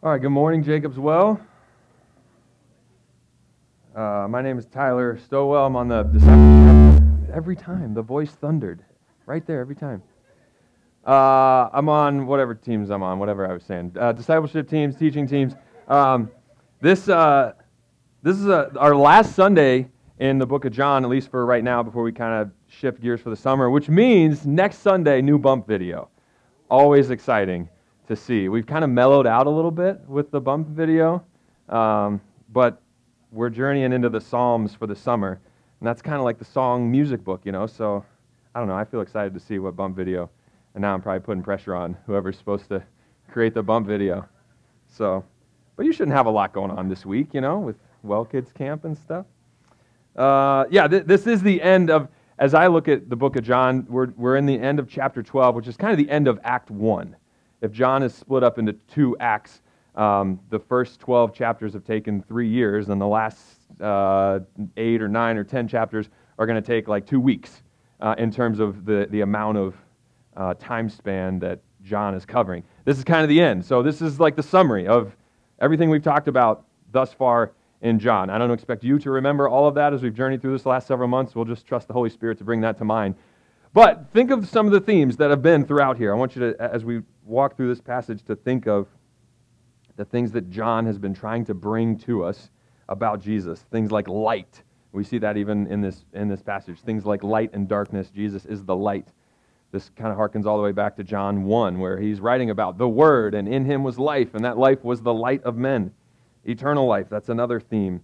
All right, good morning, Jacob's Well. Uh, my name is Tyler Stowell. I'm on the discipleship. Every time, the voice thundered. Right there, every time. Uh, I'm on whatever teams I'm on, whatever I was saying. Uh, discipleship teams, teaching teams. Um, this, uh, this is a, our last Sunday in the book of John, at least for right now, before we kind of shift gears for the summer, which means next Sunday, new bump video. Always exciting to see. We've kind of mellowed out a little bit with the bump video, um, but we're journeying into the Psalms for the summer. And that's kind of like the song music book, you know? So I don't know. I feel excited to see what bump video. And now I'm probably putting pressure on whoever's supposed to create the bump video. So, but you shouldn't have a lot going on this week, you know, with Well Kids Camp and stuff. Uh, yeah, th- this is the end of, as I look at the book of John, we're, we're in the end of chapter 12, which is kind of the end of Act 1. If John is split up into two acts, um, the first 12 chapters have taken three years, and the last uh, eight or nine or 10 chapters are going to take like two weeks uh, in terms of the, the amount of uh, time span that John is covering. This is kind of the end. So, this is like the summary of everything we've talked about thus far in John. I don't expect you to remember all of that as we've journeyed through this last several months. We'll just trust the Holy Spirit to bring that to mind. But think of some of the themes that have been throughout here. I want you to, as we walk through this passage, to think of the things that John has been trying to bring to us about Jesus. Things like light. We see that even in this, in this passage. Things like light and darkness. Jesus is the light. This kind of harkens all the way back to John 1, where he's writing about the Word, and in him was life, and that life was the light of men. Eternal life, that's another theme.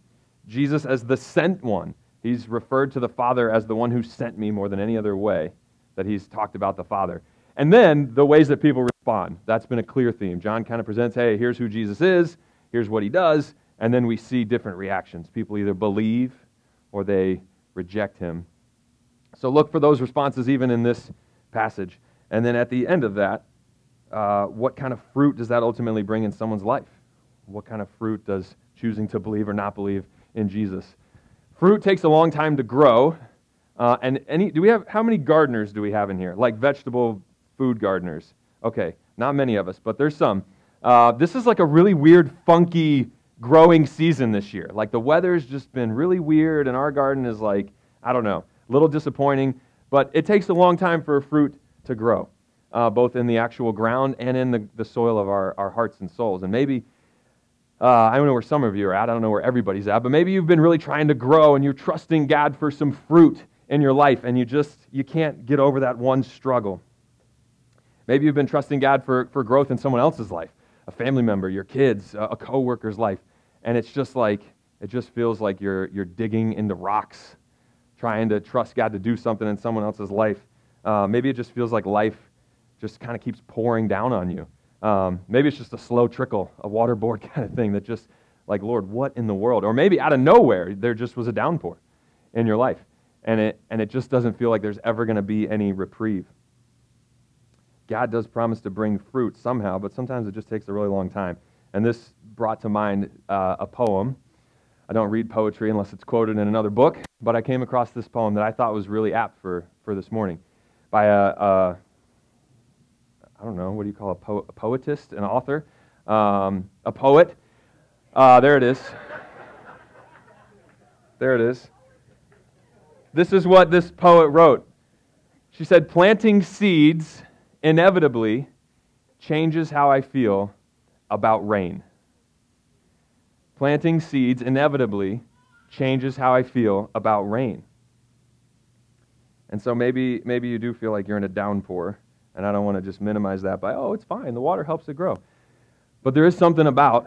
Jesus as the sent one. He's referred to the Father as the one who sent me more than any other way that he's talked about the Father. And then the ways that people respond. That's been a clear theme. John kind of presents hey, here's who Jesus is, here's what he does, and then we see different reactions. People either believe or they reject him. So look for those responses even in this passage. And then at the end of that, uh, what kind of fruit does that ultimately bring in someone's life? What kind of fruit does choosing to believe or not believe in Jesus? Fruit takes a long time to grow. Uh, and any, do we have how many gardeners do we have in here? Like vegetable food gardeners? Okay, not many of us, but there's some. Uh, this is like a really weird, funky growing season this year. Like the weather's just been really weird, and our garden is like I don't know, a little disappointing. But it takes a long time for a fruit to grow, uh, both in the actual ground and in the, the soil of our, our hearts and souls. And maybe uh, I don't know where some of you are at. I don't know where everybody's at, but maybe you've been really trying to grow and you're trusting God for some fruit in your life and you just you can't get over that one struggle. Maybe you've been trusting God for, for growth in someone else's life, a family member, your kids, a, a coworker's life, and it's just like it just feels like you're you're digging into rocks, trying to trust God to do something in someone else's life. Uh, maybe it just feels like life just kind of keeps pouring down on you. Um, maybe it's just a slow trickle, a waterboard kind of thing that just, like, Lord, what in the world? Or maybe out of nowhere, there just was a downpour in your life, and it, and it just doesn't feel like there's ever going to be any reprieve. God does promise to bring fruit somehow, but sometimes it just takes a really long time. And this brought to mind uh, a poem. I don't read poetry unless it's quoted in another book, but I came across this poem that I thought was really apt for, for this morning by a, a I don't know, what do you call a, po- a poetist, an author, um, a poet. Uh, there it is. there it is. This is what this poet wrote. She said, Planting seeds inevitably changes how I feel about rain. Planting seeds inevitably changes how I feel about rain. And so maybe, maybe you do feel like you're in a downpour and I don't want to just minimize that by, oh, it's fine. The water helps it grow. But there is something about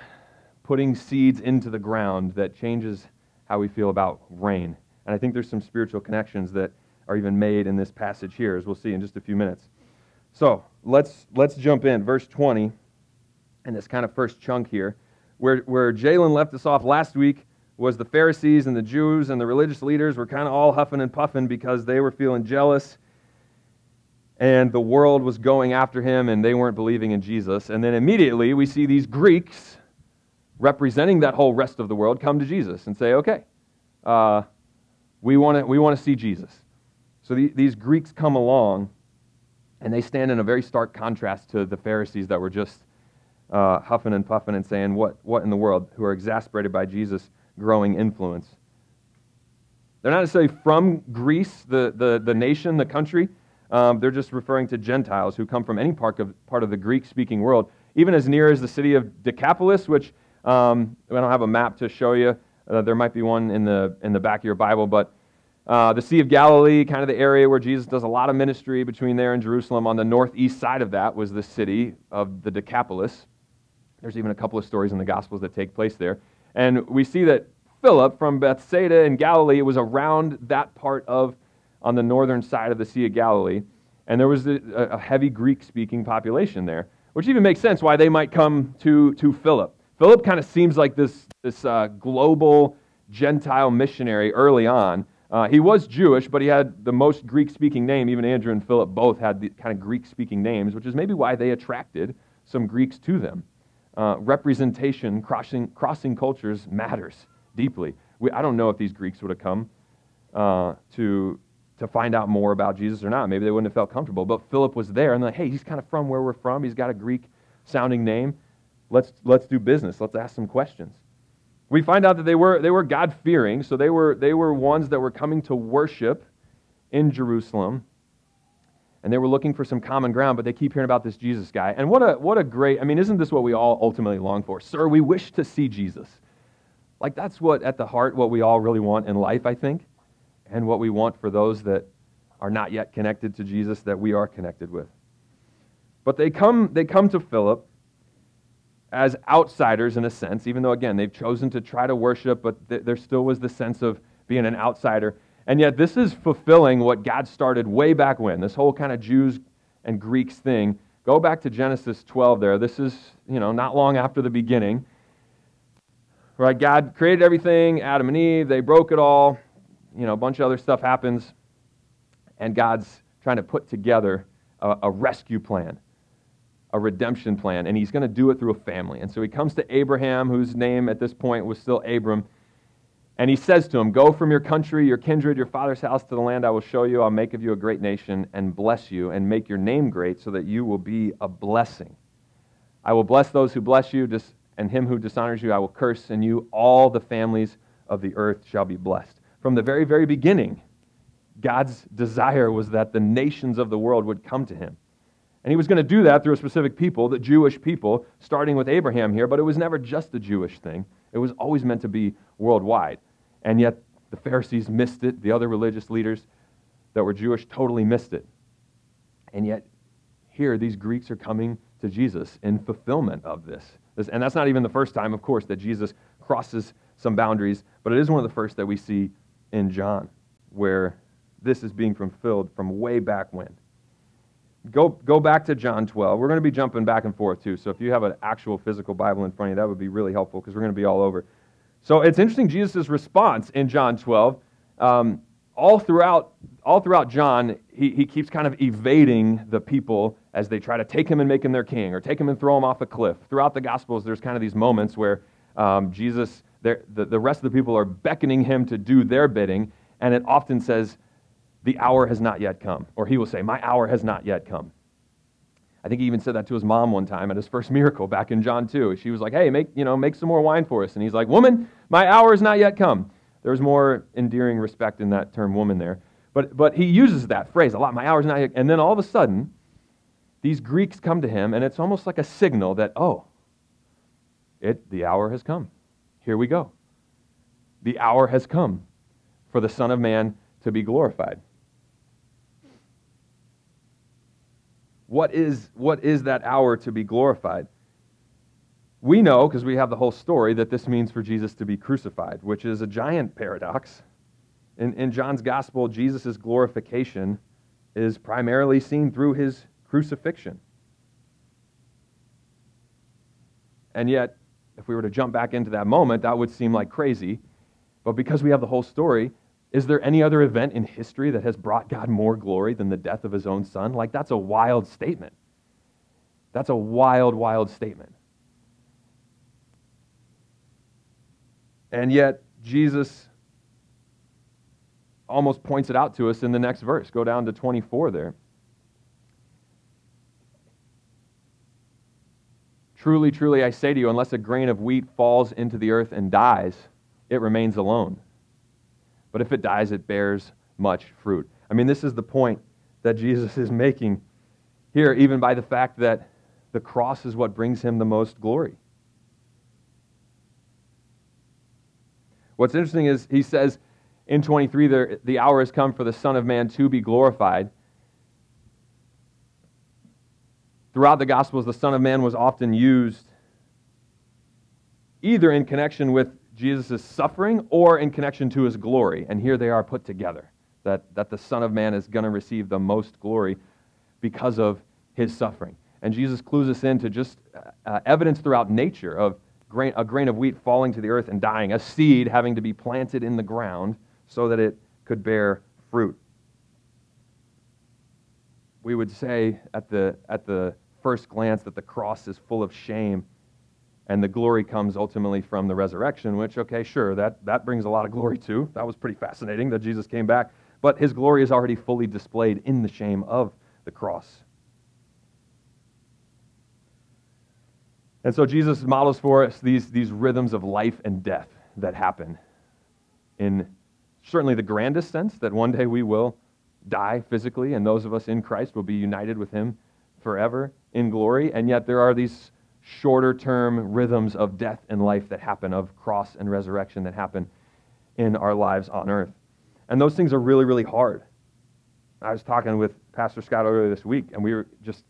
putting seeds into the ground that changes how we feel about rain. And I think there's some spiritual connections that are even made in this passage here, as we'll see in just a few minutes. So let's, let's jump in. Verse 20, and this kind of first chunk here, where, where Jalen left us off last week was the Pharisees and the Jews and the religious leaders were kind of all huffing and puffing because they were feeling jealous and the world was going after him and they weren't believing in Jesus. And then immediately we see these Greeks representing that whole rest of the world come to Jesus and say, okay, uh, we want to we wanna see Jesus. So the, these Greeks come along and they stand in a very stark contrast to the Pharisees that were just uh, huffing and puffing and saying, what, what in the world? Who are exasperated by Jesus' growing influence. They're not necessarily from Greece, the, the, the nation, the country. Um, they're just referring to Gentiles who come from any part of, part of the Greek speaking world, even as near as the city of Decapolis, which um, I don't have a map to show you. Uh, there might be one in the, in the back of your Bible, but uh, the Sea of Galilee, kind of the area where Jesus does a lot of ministry between there and Jerusalem. On the northeast side of that was the city of the Decapolis. There's even a couple of stories in the Gospels that take place there. And we see that Philip from Bethsaida in Galilee was around that part of, on the northern side of the Sea of Galilee. And there was a, a heavy Greek speaking population there, which even makes sense why they might come to, to Philip. Philip kind of seems like this, this uh, global Gentile missionary early on uh, he was Jewish, but he had the most Greek speaking name. Even Andrew and Philip both had the kind of Greek speaking names, which is maybe why they attracted some Greeks to them. Uh, representation, crossing, crossing cultures matters deeply. We, I don't know if these Greeks would have come uh, to, to find out more about Jesus or not. Maybe they wouldn't have felt comfortable. But Philip was there, and like, hey, he's kind of from where we're from. He's got a Greek sounding name. Let's, let's do business. Let's ask some questions. We find out that they were, they were God fearing, so they were, they were ones that were coming to worship in Jerusalem. And they were looking for some common ground, but they keep hearing about this Jesus guy. And what a, what a great, I mean, isn't this what we all ultimately long for? Sir, we wish to see Jesus. Like, that's what, at the heart, what we all really want in life, I think, and what we want for those that are not yet connected to Jesus that we are connected with. But they come, they come to Philip as outsiders in a sense, even though, again, they've chosen to try to worship, but th- there still was the sense of being an outsider. And yet, this is fulfilling what God started way back when, this whole kind of Jews and Greeks thing. Go back to Genesis 12 there. This is, you know, not long after the beginning. Right? God created everything, Adam and Eve, they broke it all. You know, a bunch of other stuff happens. And God's trying to put together a, a rescue plan a redemption plan, and he's going to do it through a family. And so he comes to Abraham, whose name at this point was still Abram, and he says to him, Go from your country, your kindred, your father's house to the land I will show you. I'll make of you a great nation and bless you and make your name great so that you will be a blessing. I will bless those who bless you, and him who dishonors you I will curse, and you all the families of the earth shall be blessed. From the very, very beginning, God's desire was that the nations of the world would come to him. And he was going to do that through a specific people, the Jewish people, starting with Abraham here, but it was never just a Jewish thing. It was always meant to be worldwide. And yet the Pharisees missed it, the other religious leaders that were Jewish totally missed it. And yet here these Greeks are coming to Jesus in fulfillment of this. And that's not even the first time, of course, that Jesus crosses some boundaries, but it is one of the first that we see in John, where this is being fulfilled from way back when go, go back to John 12. We're going to be jumping back and forth too. So if you have an actual physical Bible in front of you, that would be really helpful because we're going to be all over. So it's interesting Jesus' response in John 12. Um, all throughout, all throughout John, he, he keeps kind of evading the people as they try to take him and make him their king or take him and throw him off a cliff. Throughout the Gospels, there's kind of these moments where um, Jesus, the, the rest of the people are beckoning him to do their bidding, and it often says, the hour has not yet come. Or he will say, My hour has not yet come. I think he even said that to his mom one time at his first miracle back in John 2. She was like, Hey, make, you know, make some more wine for us. And he's like, Woman, my hour has not yet come. There's more endearing respect in that term woman there. But, but he uses that phrase a lot. My hour is not yet. And then all of a sudden, these Greeks come to him, and it's almost like a signal that, oh, it, the hour has come. Here we go. The hour has come for the Son of Man to be glorified. What is, what is that hour to be glorified? We know, because we have the whole story, that this means for Jesus to be crucified, which is a giant paradox. In, in John's gospel, Jesus' glorification is primarily seen through his crucifixion. And yet, if we were to jump back into that moment, that would seem like crazy. But because we have the whole story, is there any other event in history that has brought God more glory than the death of his own son? Like, that's a wild statement. That's a wild, wild statement. And yet, Jesus almost points it out to us in the next verse. Go down to 24 there. Truly, truly, I say to you, unless a grain of wheat falls into the earth and dies, it remains alone. But if it dies, it bears much fruit. I mean, this is the point that Jesus is making here, even by the fact that the cross is what brings him the most glory. What's interesting is he says in 23, the, the hour has come for the Son of Man to be glorified. Throughout the Gospels, the Son of Man was often used either in connection with Jesus' suffering or in connection to his glory. And here they are put together that, that the Son of Man is going to receive the most glory because of his suffering. And Jesus clues us into just uh, evidence throughout nature of grain, a grain of wheat falling to the earth and dying, a seed having to be planted in the ground so that it could bear fruit. We would say at the, at the first glance that the cross is full of shame and the glory comes ultimately from the resurrection, which, okay, sure, that, that brings a lot of glory too. That was pretty fascinating that Jesus came back. But his glory is already fully displayed in the shame of the cross. And so Jesus models for us these, these rhythms of life and death that happen in certainly the grandest sense that one day we will die physically, and those of us in Christ will be united with him forever in glory. And yet there are these shorter term rhythms of death and life that happen, of cross and resurrection that happen in our lives on earth. And those things are really, really hard. I was talking with Pastor Scott earlier this week, and we were just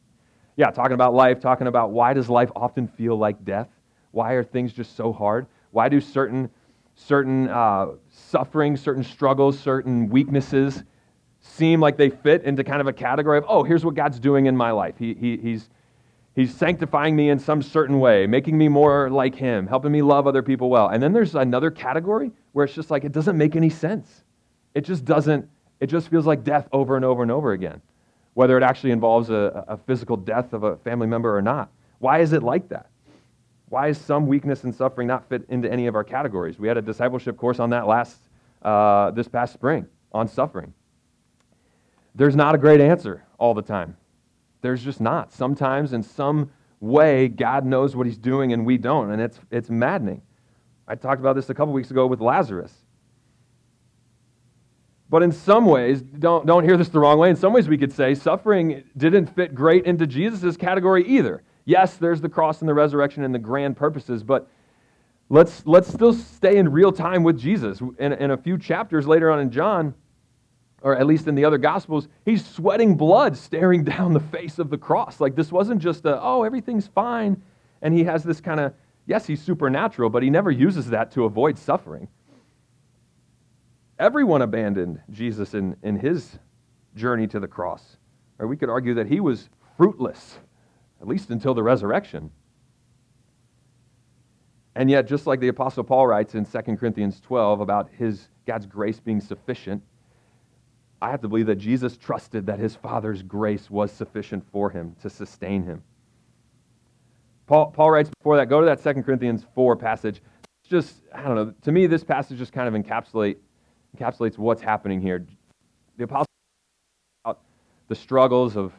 yeah, talking about life, talking about why does life often feel like death? Why are things just so hard? Why do certain, certain uh, sufferings, certain struggles, certain weaknesses seem like they fit into kind of a category of, oh, here's what God's doing in my life. He, he, he's, he's sanctifying me in some certain way, making me more like Him, helping me love other people well. And then there's another category where it's just like, it doesn't make any sense. It just doesn't, it just feels like death over and over and over again whether it actually involves a, a physical death of a family member or not. Why is it like that? Why is some weakness and suffering not fit into any of our categories? We had a discipleship course on that last uh, this past spring on suffering. There's not a great answer all the time. There's just not. Sometimes, in some way, God knows what He's doing and we don't, and it's it's maddening. I talked about this a couple weeks ago with Lazarus. But in some ways, don't, don't hear this the wrong way. In some ways, we could say suffering didn't fit great into Jesus' category either. Yes, there's the cross and the resurrection and the grand purposes, but let's, let's still stay in real time with Jesus. In, in a few chapters later on in John, or at least in the other Gospels, he's sweating blood staring down the face of the cross. Like this wasn't just a, oh, everything's fine. And he has this kind of, yes, he's supernatural, but he never uses that to avoid suffering. Everyone abandoned Jesus in, in his journey to the cross. Or we could argue that he was fruitless, at least until the resurrection. And yet, just like the Apostle Paul writes in 2 Corinthians 12 about his God's grace being sufficient, I have to believe that Jesus trusted that his Father's grace was sufficient for him to sustain him. Paul, Paul writes before that, go to that 2 Corinthians 4 passage. It's just, I don't know, to me, this passage just kind of encapsulate encapsulates what's happening here. The apostle about the struggles of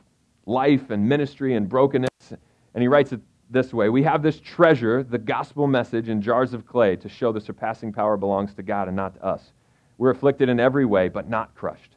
life and ministry and brokenness, and he writes it this way We have this treasure, the gospel message, in jars of clay to show the surpassing power belongs to God and not to us. We're afflicted in every way, but not crushed,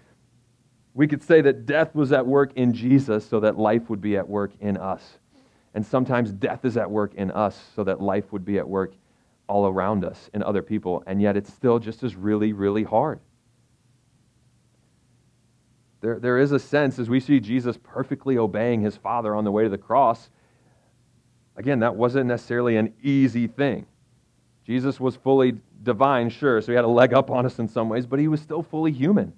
We could say that death was at work in Jesus so that life would be at work in us. And sometimes death is at work in us so that life would be at work all around us in other people. And yet it's still just as really, really hard. There, there is a sense as we see Jesus perfectly obeying his Father on the way to the cross. Again, that wasn't necessarily an easy thing. Jesus was fully divine, sure, so he had a leg up on us in some ways, but he was still fully human,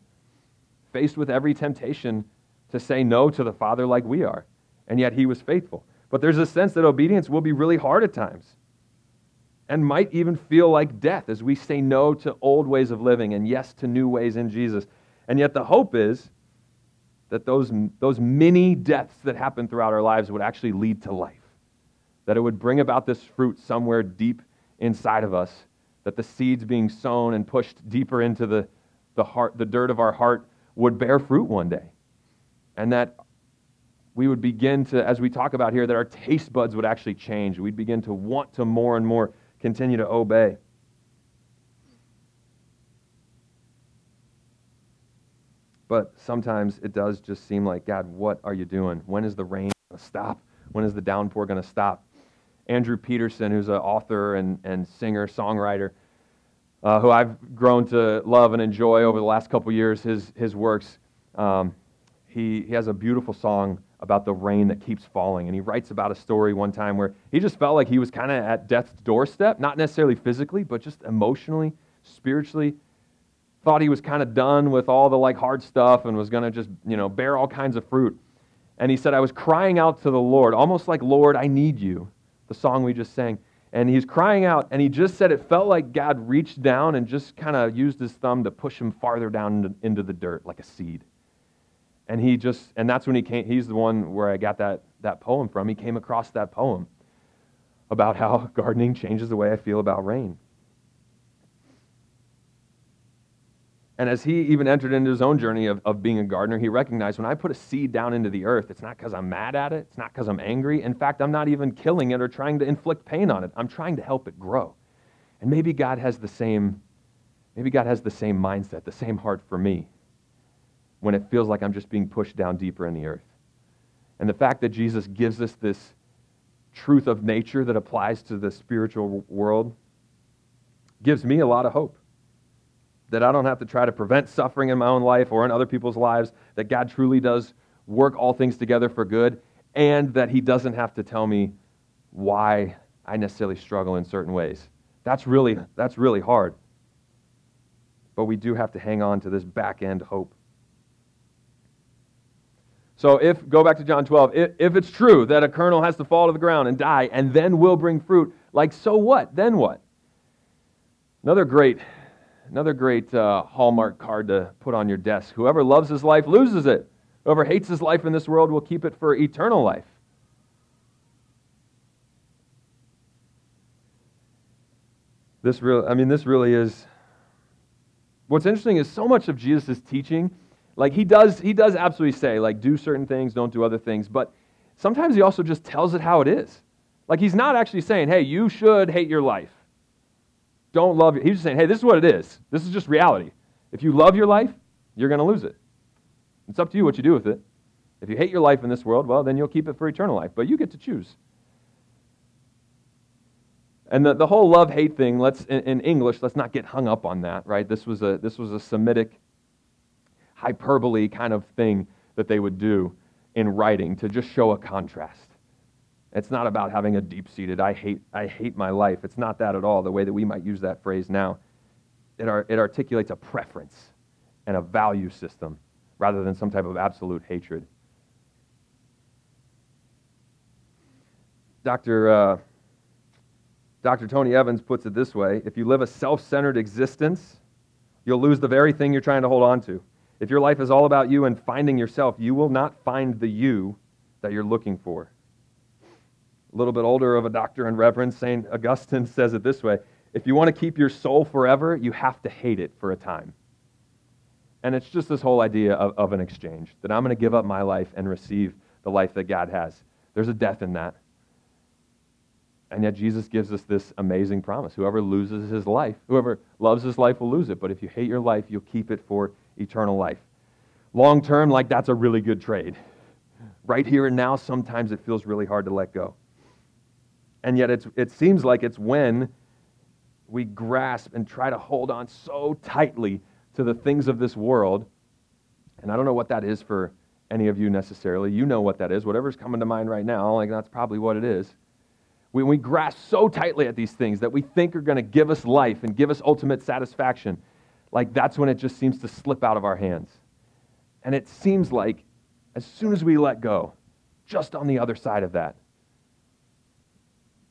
faced with every temptation to say no to the Father like we are. And yet he was faithful. But there's a sense that obedience will be really hard at times. and might even feel like death as we say no to old ways of living and yes to new ways in Jesus. And yet the hope is that those, those many deaths that happen throughout our lives would actually lead to life. That it would bring about this fruit somewhere deep inside of us, that the seeds being sown and pushed deeper into the, the, heart, the dirt of our heart would bear fruit one day. And that we would begin to, as we talk about here, that our taste buds would actually change. We'd begin to want to more and more continue to obey. But sometimes it does just seem like, God, what are you doing? When is the rain going to stop? When is the downpour going to stop? Andrew Peterson, who's an author and, and singer, songwriter, uh, who I've grown to love and enjoy over the last couple years, his, his works. Um, he, he has a beautiful song about the rain that keeps falling. And he writes about a story one time where he just felt like he was kind of at death's doorstep, not necessarily physically, but just emotionally, spiritually. Thought he was kind of done with all the like hard stuff and was going to just, you know, bear all kinds of fruit. And he said, I was crying out to the Lord, almost like, Lord, I need you, the song we just sang. And he's crying out, and he just said it felt like God reached down and just kind of used his thumb to push him farther down into, into the dirt like a seed. And he just and that's when he came he's the one where i got that that poem from. He came across that poem about how gardening changes the way i feel about rain and as he even entered into his own journey of, of being a gardener he recognized when i put a seed down into the earth it's not because i'm mad at it it's not because i'm angry in fact i'm not even killing it or trying to inflict pain on it i'm trying to help it grow and maybe god has the same maybe god has the same mindset the same heart for me when it feels like I'm just being pushed down deeper in the earth. And the fact that Jesus gives us this truth of nature that applies to the spiritual world gives me a lot of hope. That I don't have to try to prevent suffering in my own life or in other people's lives, that God truly does work all things together for good, and that He doesn't have to tell me why I necessarily struggle in certain ways. That's really, that's really hard. But we do have to hang on to this back end hope. So if, go back to John 12, if, if it's true that a kernel has to fall to the ground and die and then will bring fruit, like so what? Then what? Another great, another great uh, hallmark card to put on your desk. Whoever loves his life loses it. Whoever hates his life in this world will keep it for eternal life. This real, I mean, this really is. What's interesting is so much of Jesus' teaching like he does, he does absolutely say, like, do certain things, don't do other things, but sometimes he also just tells it how it is. Like he's not actually saying, hey, you should hate your life. Don't love it. He's just saying, hey, this is what it is. This is just reality. If you love your life, you're going to lose it. It's up to you what you do with it. If you hate your life in this world, well, then you'll keep it for eternal life. But you get to choose. And the, the whole love hate thing, let's in, in English, let's not get hung up on that, right? This was a this was a Semitic hyperbole kind of thing that they would do in writing to just show a contrast. It's not about having a deep seated, I hate, I hate my life. It's not that at all, the way that we might use that phrase now. It, ar- it articulates a preference and a value system rather than some type of absolute hatred. Dr. Uh, Dr. Tony Evans puts it this way if you live a self centered existence, you'll lose the very thing you're trying to hold on to. If your life is all about you and finding yourself, you will not find the you that you're looking for. A little bit older of a doctor and reverend, St. Augustine says it this way If you want to keep your soul forever, you have to hate it for a time. And it's just this whole idea of, of an exchange that I'm going to give up my life and receive the life that God has. There's a death in that. And yet Jesus gives us this amazing promise. Whoever loses his life, whoever loves his life will lose it. But if you hate your life, you'll keep it for eternal life. Long term, like that's a really good trade. Right here and now, sometimes it feels really hard to let go. And yet, it seems like it's when we grasp and try to hold on so tightly to the things of this world. And I don't know what that is for any of you necessarily. You know what that is. Whatever's coming to mind right now, like that's probably what it is. When we grasp so tightly at these things that we think are going to give us life and give us ultimate satisfaction, like that's when it just seems to slip out of our hands. And it seems like as soon as we let go, just on the other side of that,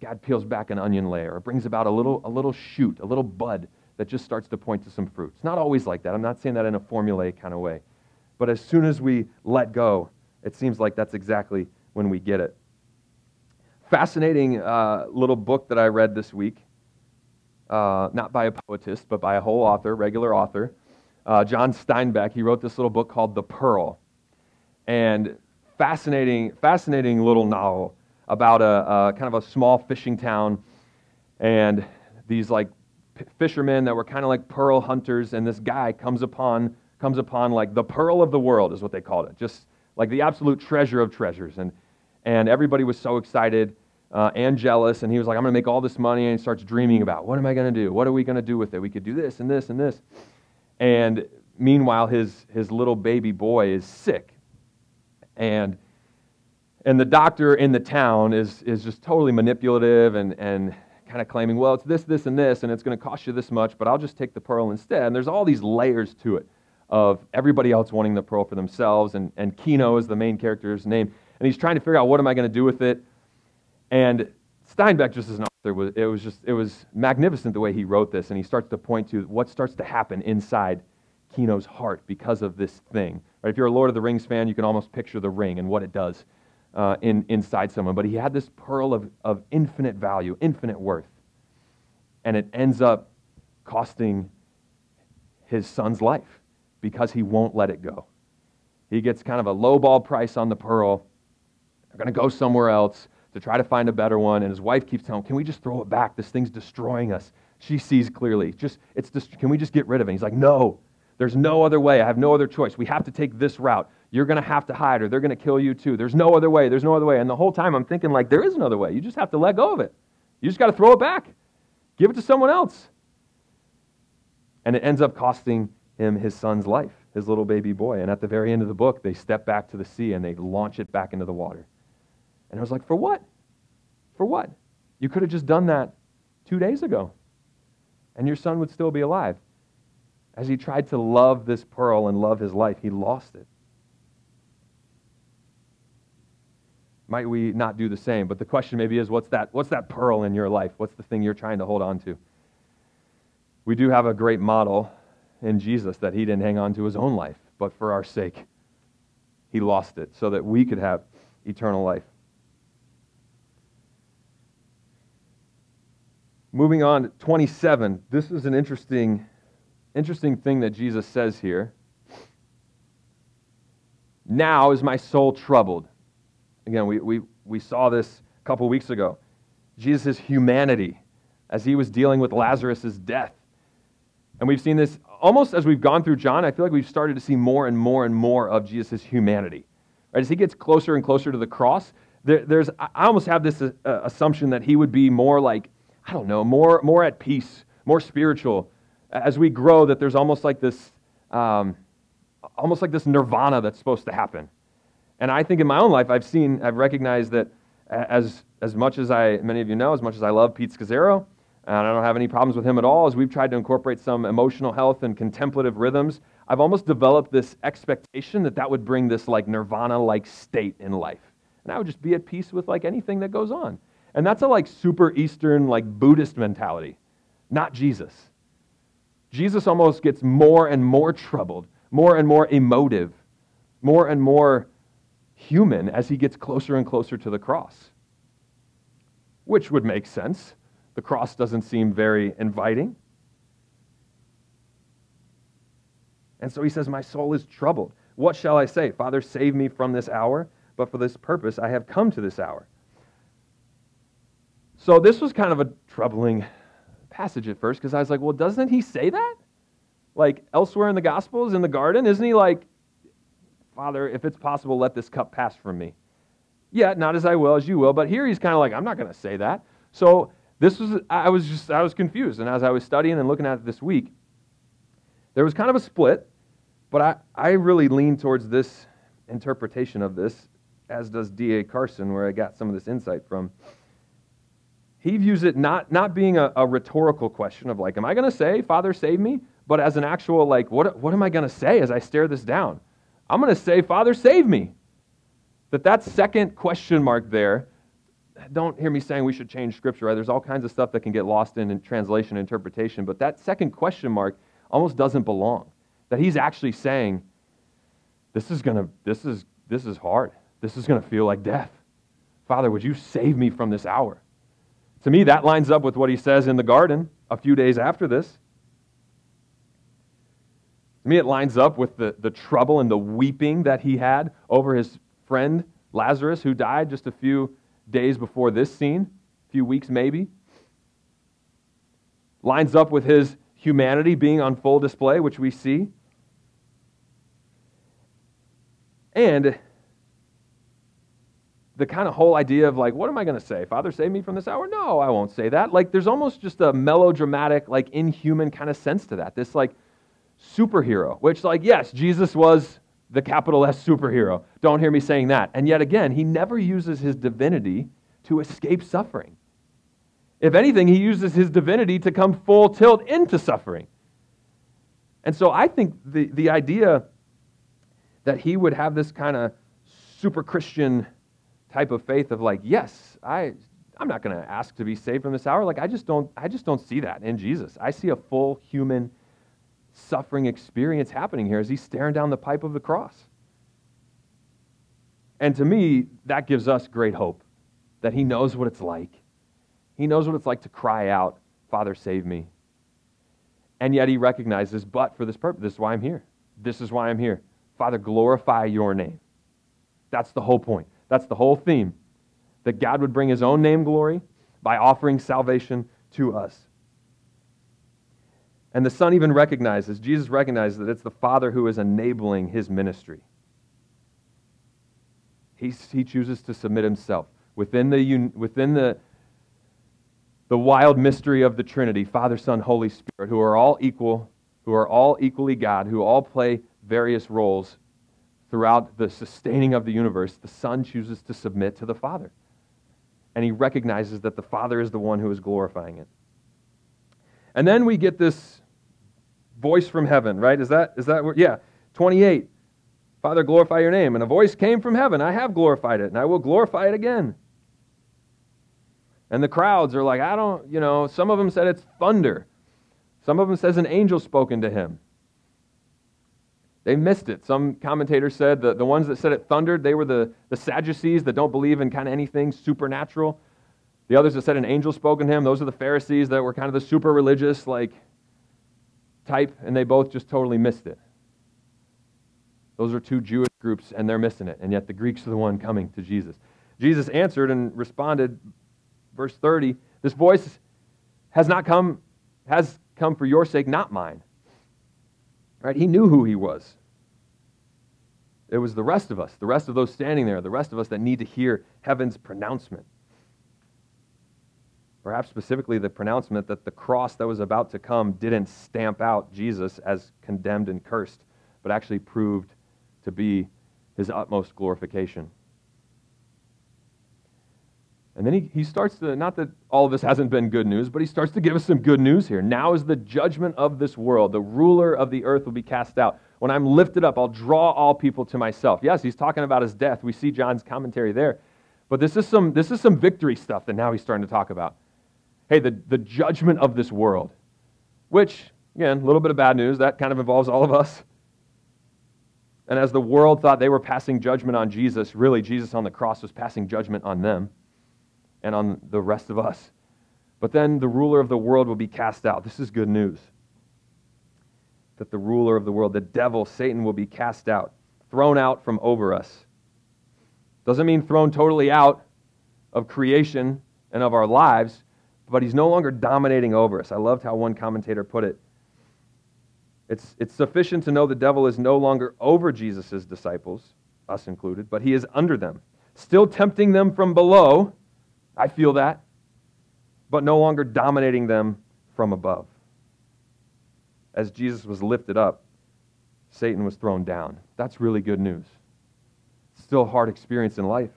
God peels back an onion layer or brings about a little, a little shoot, a little bud that just starts to point to some fruit. It's not always like that. I'm not saying that in a formulaic kind of way. But as soon as we let go, it seems like that's exactly when we get it. Fascinating uh, little book that I read this week, uh, not by a poetist, but by a whole author, regular author, uh, John Steinbeck. He wrote this little book called The Pearl. And fascinating, fascinating little novel about a, a kind of a small fishing town and these like fishermen that were kind of like pearl hunters and this guy comes upon comes upon like the pearl of the world is what they called it. Just like the absolute treasure of treasures. And and everybody was so excited uh, and jealous and he was like i'm going to make all this money and he starts dreaming about what am i going to do? What are we going to do with it? We could do this and this and this. And meanwhile his his little baby boy is sick. And and the doctor in the town is, is just totally manipulative and, and kind of claiming, well, it's this, this, and this, and it's going to cost you this much, but I'll just take the pearl instead. And there's all these layers to it of everybody else wanting the pearl for themselves, and, and Kino is the main character's name. And he's trying to figure out what am I going to do with it. And Steinbeck, just as an author, it was just it was magnificent the way he wrote this, and he starts to point to what starts to happen inside Kino's heart because of this thing. Right? If you're a Lord of the Rings fan, you can almost picture the ring and what it does uh, in, inside someone. But he had this pearl of, of infinite value, infinite worth. And it ends up costing his son's life because he won't let it go. He gets kind of a lowball price on the pearl. They're going to go somewhere else to try to find a better one. And his wife keeps telling him, Can we just throw it back? This thing's destroying us. She sees clearly. Just, it's just, can we just get rid of it? He's like, No, there's no other way. I have no other choice. We have to take this route. You're going to have to hide or they're going to kill you too. There's no other way. There's no other way. And the whole time I'm thinking, like, there is another way. You just have to let go of it. You just got to throw it back, give it to someone else. And it ends up costing him his son's life, his little baby boy. And at the very end of the book, they step back to the sea and they launch it back into the water. And I was like, for what? For what? You could have just done that two days ago, and your son would still be alive. As he tried to love this pearl and love his life, he lost it. Might we not do the same? But the question maybe is what's that, what's that pearl in your life? What's the thing you're trying to hold on to? We do have a great model in Jesus that he didn't hang on to his own life, but for our sake, he lost it so that we could have eternal life. Moving on to 27. This is an interesting interesting thing that Jesus says here. Now is my soul troubled. Again, we, we, we saw this a couple weeks ago. Jesus' humanity as he was dealing with Lazarus' death. And we've seen this almost as we've gone through John. I feel like we've started to see more and more and more of Jesus' humanity. Right? As he gets closer and closer to the cross, there, there's, I almost have this uh, assumption that he would be more like, I don't know, more, more at peace, more spiritual, as we grow that there's almost like this um, almost like this nirvana that's supposed to happen and i think in my own life i've seen i've recognized that as as much as i many of you know as much as i love pete scazzero and i don't have any problems with him at all as we've tried to incorporate some emotional health and contemplative rhythms i've almost developed this expectation that that would bring this like nirvana like state in life. And i would just be at peace with like anything that goes on. And that's a like super eastern like buddhist mentality not jesus. Jesus almost gets more and more troubled, more and more emotive, more and more human as he gets closer and closer to the cross. Which would make sense. The cross doesn't seem very inviting. And so he says, My soul is troubled. What shall I say? Father, save me from this hour, but for this purpose I have come to this hour. So this was kind of a troubling passage at first because I was like, well, doesn't he say that? Like elsewhere in the Gospels, in the garden, isn't he like, Father, if it's possible, let this cup pass from me? Yeah, not as I will, as you will. But here he's kind of like, I'm not going to say that. So this was, I was just, I was confused. And as I was studying and looking at it this week, there was kind of a split, but I, I really lean towards this interpretation of this, as does D.A. Carson, where I got some of this insight from he views it not, not being a, a rhetorical question of like, am I going to say, Father, save me? But as an actual, like, what, what am I going to say as I stare this down? I'm going to say, Father, save me. That that second question mark there don't hear me saying we should change scripture, right? There's all kinds of stuff that can get lost in, in translation and interpretation, but that second question mark almost doesn't belong. That he's actually saying, this is gonna, this is, this is hard. This is gonna feel like death. Father, would you save me from this hour? To me, that lines up with what he says in the garden a few days after this. To me, it lines up with the, the trouble and the weeping that he had over his friend Lazarus, who died just a few days before this scene, a few weeks maybe. Lines up with his humanity being on full display, which we see. And the kind of whole idea of like, what am I going to say? Father, save me from this hour? No, I won't say that. Like, there's almost just a melodramatic, like, inhuman kind of sense to that. This, like, superhero, which, like, yes, Jesus was the capital S superhero. Don't hear me saying that. And yet again, he never uses his divinity to escape suffering. If anything, he uses his divinity to come full tilt into suffering. And so I think the, the idea that he would have this kind of super Christian type of faith of like, yes, I, I'm not going to ask to be saved from this hour. Like, I just don't, I just don't see that in Jesus. I see a full human suffering experience happening here as he's staring down the pipe of the cross. And to me, that gives us great hope that he knows what it's like. He knows what it's like to cry out, Father, save me. And yet he recognizes, but for this purpose, this is why I'm here. This is why I'm here. Father, glorify your name. That's the whole point. That's the whole theme. That God would bring his own name glory by offering salvation to us. And the Son even recognizes, Jesus recognizes that it's the Father who is enabling his ministry. He, he chooses to submit himself within the, within the, the wild mystery of the Trinity, Father, Son, Holy Spirit, who are all equal, who are all equally God, who all play various roles throughout the sustaining of the universe. The Son chooses to submit to the Father. And he recognizes that the Father is the one who is glorifying it. And then we get this voice from heaven, right? Is that, is that, yeah, 28. Father, glorify your name. And a voice came from heaven. I have glorified it, and I will glorify it again. And the crowds are like, I don't, you know, some of them said it's thunder. Some of them says an angel spoken to him. They missed it. Some commentators said that the ones that said it thundered, they were the, the Sadducees that don't believe in kind of anything supernatural. The others that said an angel spoken to him, those are the Pharisees that were kind of the super religious, like, type, and they both just totally missed it. Those are two Jewish groups, and they're missing it. And yet the Greeks are the one coming to Jesus. Jesus answered and responded, verse 30, This voice has not come, has come for your sake, not mine. Right? He knew who he was. It was the rest of us, the rest of those standing there, the rest of us that need to hear heaven's pronouncement. Perhaps specifically the pronouncement that the cross that was about to come didn't stamp out Jesus as condemned and cursed, but actually proved to be his utmost glorification. And then he, he starts to, not that all of this hasn't been good news, but he starts to give us some good news here. Now is the judgment of this world. The ruler of the earth will be cast out. When I'm lifted up, I'll draw all people to myself. Yes, he's talking about his death. We see John's commentary there. But this is some, this is some victory stuff that now he's starting to talk about hey, the, the judgment of this world, which, again, a little bit of bad news, that kind of involves all of us. And as the world thought they were passing judgment on Jesus, really, Jesus on the cross was passing judgment on them and on the rest of us. But then the ruler of the world will be cast out. This is good news. That the ruler of the world, the devil, Satan, will be cast out, thrown out from over us. Doesn't mean thrown totally out of creation and of our lives, but he's no longer dominating over us. I loved how one commentator put it. It's, it's sufficient to know the devil is no longer over Jesus' disciples, us included, but he is under them, still tempting them from below. I feel that, but no longer dominating them from above. As Jesus was lifted up, Satan was thrown down. That's really good news. Still a hard experience in life,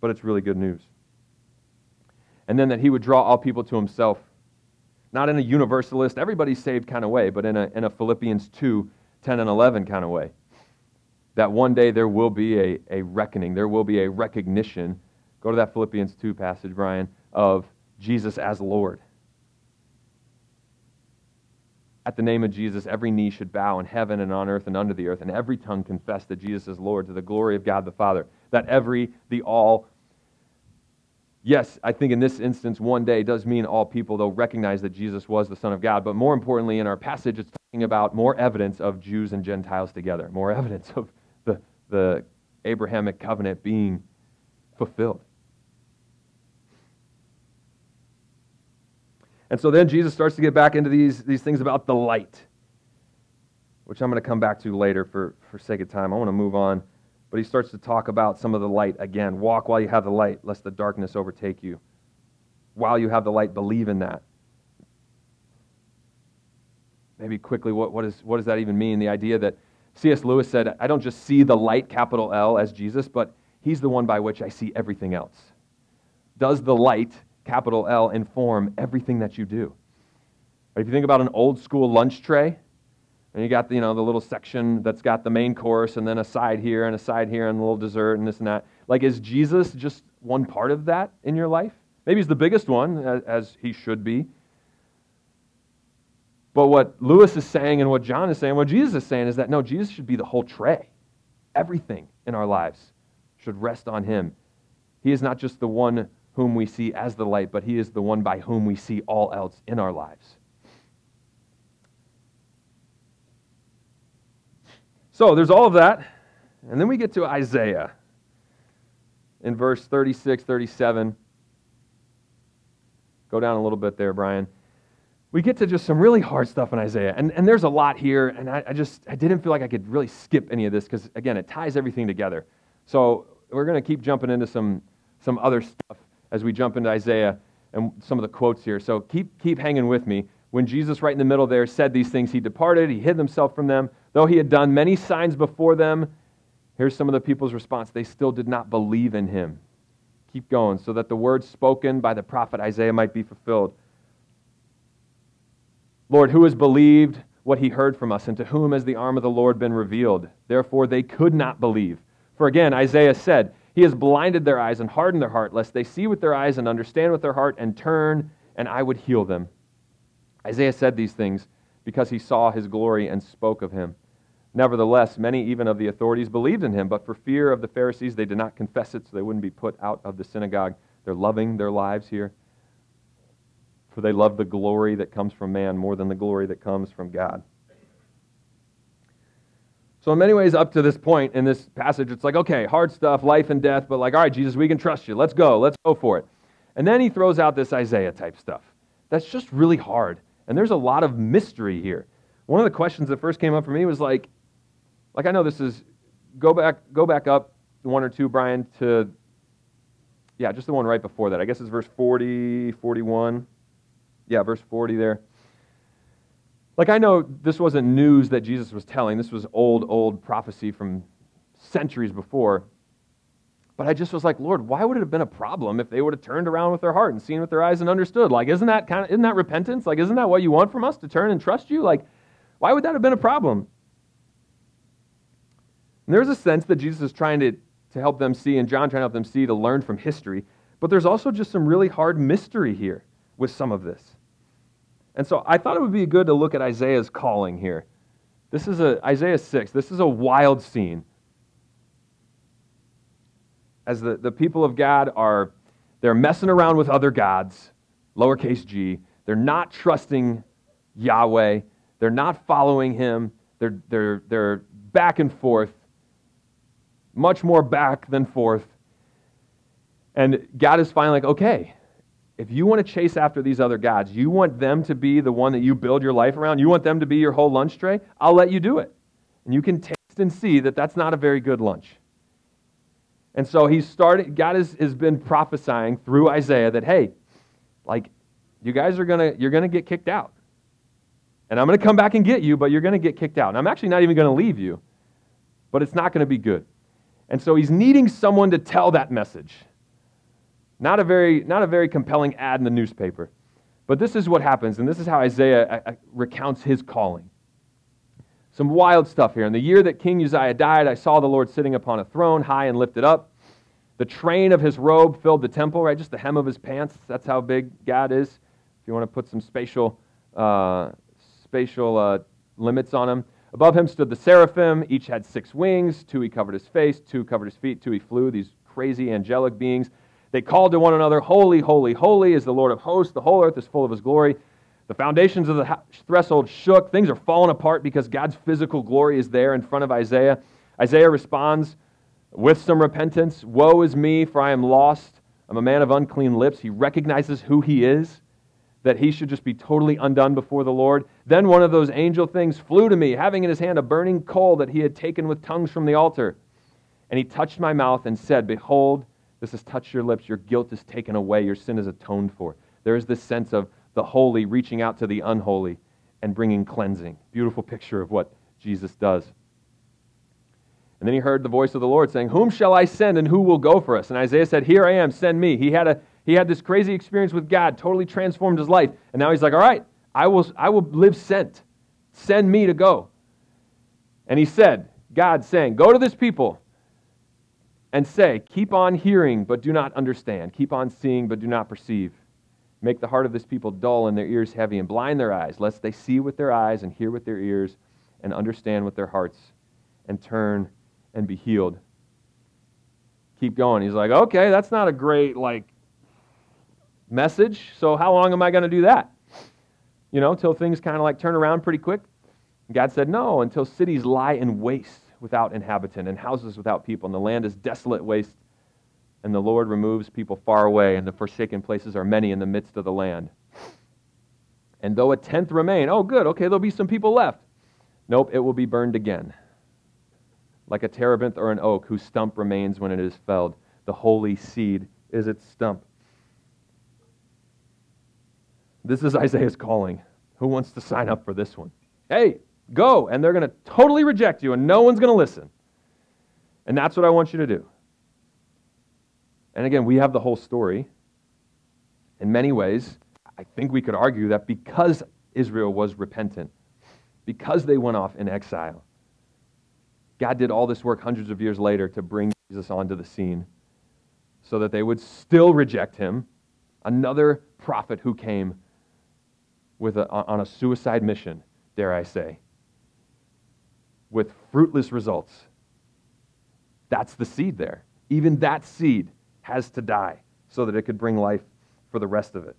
but it's really good news and then that he would draw all people to himself. Not in a universalist, everybody's saved kind of way, but in a, in a Philippians 2 10 and 11 kind of way. That one day there will be a, a reckoning, there will be a recognition Go to that Philippians 2 passage, Brian, of Jesus as Lord. At the name of Jesus, every knee should bow in heaven and on earth and under the earth, and every tongue confess that Jesus is Lord to the glory of God the Father. That every, the all, yes, I think in this instance, one day does mean all people, though, recognize that Jesus was the Son of God. But more importantly, in our passage, it's talking about more evidence of Jews and Gentiles together, more evidence of the, the Abrahamic covenant being fulfilled. And so then Jesus starts to get back into these, these things about the light, which I'm going to come back to later for, for sake of time. I want to move on. But he starts to talk about some of the light again. Walk while you have the light, lest the darkness overtake you. While you have the light, believe in that. Maybe quickly, what, what, is, what does that even mean? The idea that C.S. Lewis said, I don't just see the light, capital L, as Jesus, but he's the one by which I see everything else. Does the light capital L, inform everything that you do. If you think about an old school lunch tray, and you got the, you know, the little section that's got the main course and then a side here and a side here and a little dessert and this and that. Like, is Jesus just one part of that in your life? Maybe he's the biggest one, as he should be. But what Lewis is saying and what John is saying, what Jesus is saying is that no, Jesus should be the whole tray. Everything in our lives should rest on him. He is not just the one whom we see as the light, but he is the one by whom we see all else in our lives. So there's all of that. And then we get to Isaiah in verse 36, 37. Go down a little bit there, Brian. We get to just some really hard stuff in Isaiah. And, and there's a lot here, and I, I just I didn't feel like I could really skip any of this because, again, it ties everything together. So we're going to keep jumping into some, some other stuff as we jump into Isaiah and some of the quotes here. So keep, keep hanging with me. When Jesus, right in the middle there, said these things, he departed, he hid himself from them. Though he had done many signs before them, here's some of the people's response they still did not believe in him. Keep going, so that the words spoken by the prophet Isaiah might be fulfilled. Lord, who has believed what he heard from us, and to whom has the arm of the Lord been revealed? Therefore, they could not believe. For again, Isaiah said, he has blinded their eyes and hardened their heart, lest they see with their eyes and understand with their heart and turn, and I would heal them. Isaiah said these things because he saw his glory and spoke of him. Nevertheless, many even of the authorities believed in him, but for fear of the Pharisees, they did not confess it so they wouldn't be put out of the synagogue. They're loving their lives here, for they love the glory that comes from man more than the glory that comes from God. So, in many ways, up to this point in this passage, it's like, okay, hard stuff, life and death, but like, all right, Jesus, we can trust you. Let's go. Let's go for it. And then he throws out this Isaiah type stuff. That's just really hard. And there's a lot of mystery here. One of the questions that first came up for me was like, like I know this is go back go back up one or two, Brian, to yeah, just the one right before that. I guess it's verse 40, 41. Yeah, verse 40 there. Like, I know this wasn't news that Jesus was telling, this was old, old prophecy from centuries before. But I just was like, Lord, why would it have been a problem if they would have turned around with their heart and seen with their eyes and understood? Like, isn't that kind of isn't that repentance? Like, isn't that what you want from us to turn and trust you? Like, why would that have been a problem? And there's a sense that Jesus is trying to, to help them see, and John trying to help them see to learn from history. But there's also just some really hard mystery here with some of this. And so I thought it would be good to look at Isaiah's calling here. This is a, Isaiah 6. This is a wild scene. As the, the people of God are, they're messing around with other gods, lowercase g. They're not trusting Yahweh. They're not following him. They're, they're, they're back and forth, much more back than forth. And God is finally like, okay, if you want to chase after these other gods, you want them to be the one that you build your life around, you want them to be your whole lunch tray, I'll let you do it. And you can taste and see that that's not a very good lunch. And so he started, God has, has been prophesying through Isaiah that, hey, like, you guys are going to, you're going to get kicked out. And I'm going to come back and get you, but you're going to get kicked out. And I'm actually not even going to leave you, but it's not going to be good. And so he's needing someone to tell that message. Not a very, not a very compelling ad in the newspaper. But this is what happens, and this is how Isaiah uh, uh, recounts his calling. Some wild stuff here. In the year that King Uzziah died, I saw the Lord sitting upon a throne, high and lifted up. The train of his robe filled the temple, right? Just the hem of his pants. That's how big God is. If you want to put some spatial, uh, spatial uh, limits on him. Above him stood the seraphim. Each had six wings. Two he covered his face, two covered his feet, two he flew. These crazy angelic beings. They called to one another, Holy, holy, holy is the Lord of hosts. The whole earth is full of his glory. The foundations of the threshold shook. Things are falling apart because God's physical glory is there in front of Isaiah. Isaiah responds with some repentance Woe is me, for I am lost. I'm a man of unclean lips. He recognizes who he is, that he should just be totally undone before the Lord. Then one of those angel things flew to me, having in his hand a burning coal that he had taken with tongues from the altar. And he touched my mouth and said, Behold, this has touched your lips. Your guilt is taken away. Your sin is atoned for. There is this sense of the holy reaching out to the unholy and bringing cleansing. Beautiful picture of what Jesus does. And then he heard the voice of the Lord saying, Whom shall I send and who will go for us? And Isaiah said, Here I am, send me. He had, a, he had this crazy experience with God, totally transformed his life. And now he's like, All right, I will, I will live sent. Send me to go. And he said, God saying, Go to this people and say, Keep on hearing, but do not understand. Keep on seeing, but do not perceive. Make the heart of this people dull and their ears heavy, and blind their eyes, lest they see with their eyes and hear with their ears and understand with their hearts and turn and be healed. Keep going. He's like, okay, that's not a great like message. So how long am I going to do that? You know, until things kind of like turn around pretty quick. God said, no, until cities lie in waste without inhabitant, and houses without people, and the land is desolate waste, and the Lord removes people far away, and the forsaken places are many in the midst of the land. And though a tenth remain, oh, good, okay, there'll be some people left. Nope, it will be burned again. Like a terebinth or an oak whose stump remains when it is felled. The holy seed is its stump. This is Isaiah's calling. Who wants to sign up for this one? Hey, Go, and they're going to totally reject you, and no one's going to listen. And that's what I want you to do. And again, we have the whole story. In many ways, I think we could argue that because Israel was repentant, because they went off in exile, God did all this work hundreds of years later to bring Jesus onto the scene so that they would still reject him, another prophet who came with a, on a suicide mission, dare I say with fruitless results. That's the seed there. Even that seed has to die so that it could bring life for the rest of it.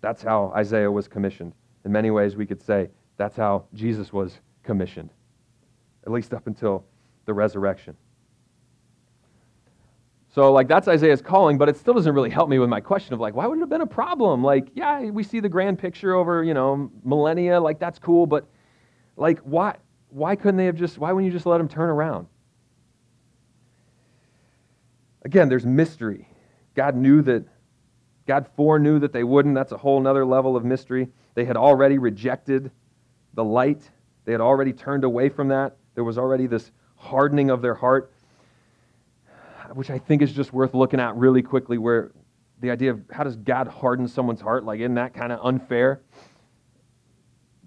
That's how Isaiah was commissioned. In many ways, we could say that's how Jesus was commissioned, at least up until the resurrection. So, like, that's Isaiah's calling, but it still doesn't really help me with my question of, like, why would it have been a problem? Like, yeah, we see the grand picture over, you know, millennia, like, that's cool, but, like, why, why couldn't they have just, why wouldn't you just let him turn around? Again, there's mystery. God knew that, God foreknew that they wouldn't. That's a whole other level of mystery. They had already rejected the light, they had already turned away from that. There was already this hardening of their heart which I think is just worth looking at really quickly, where the idea of how does God harden someone's heart? Like, isn't that kind of unfair?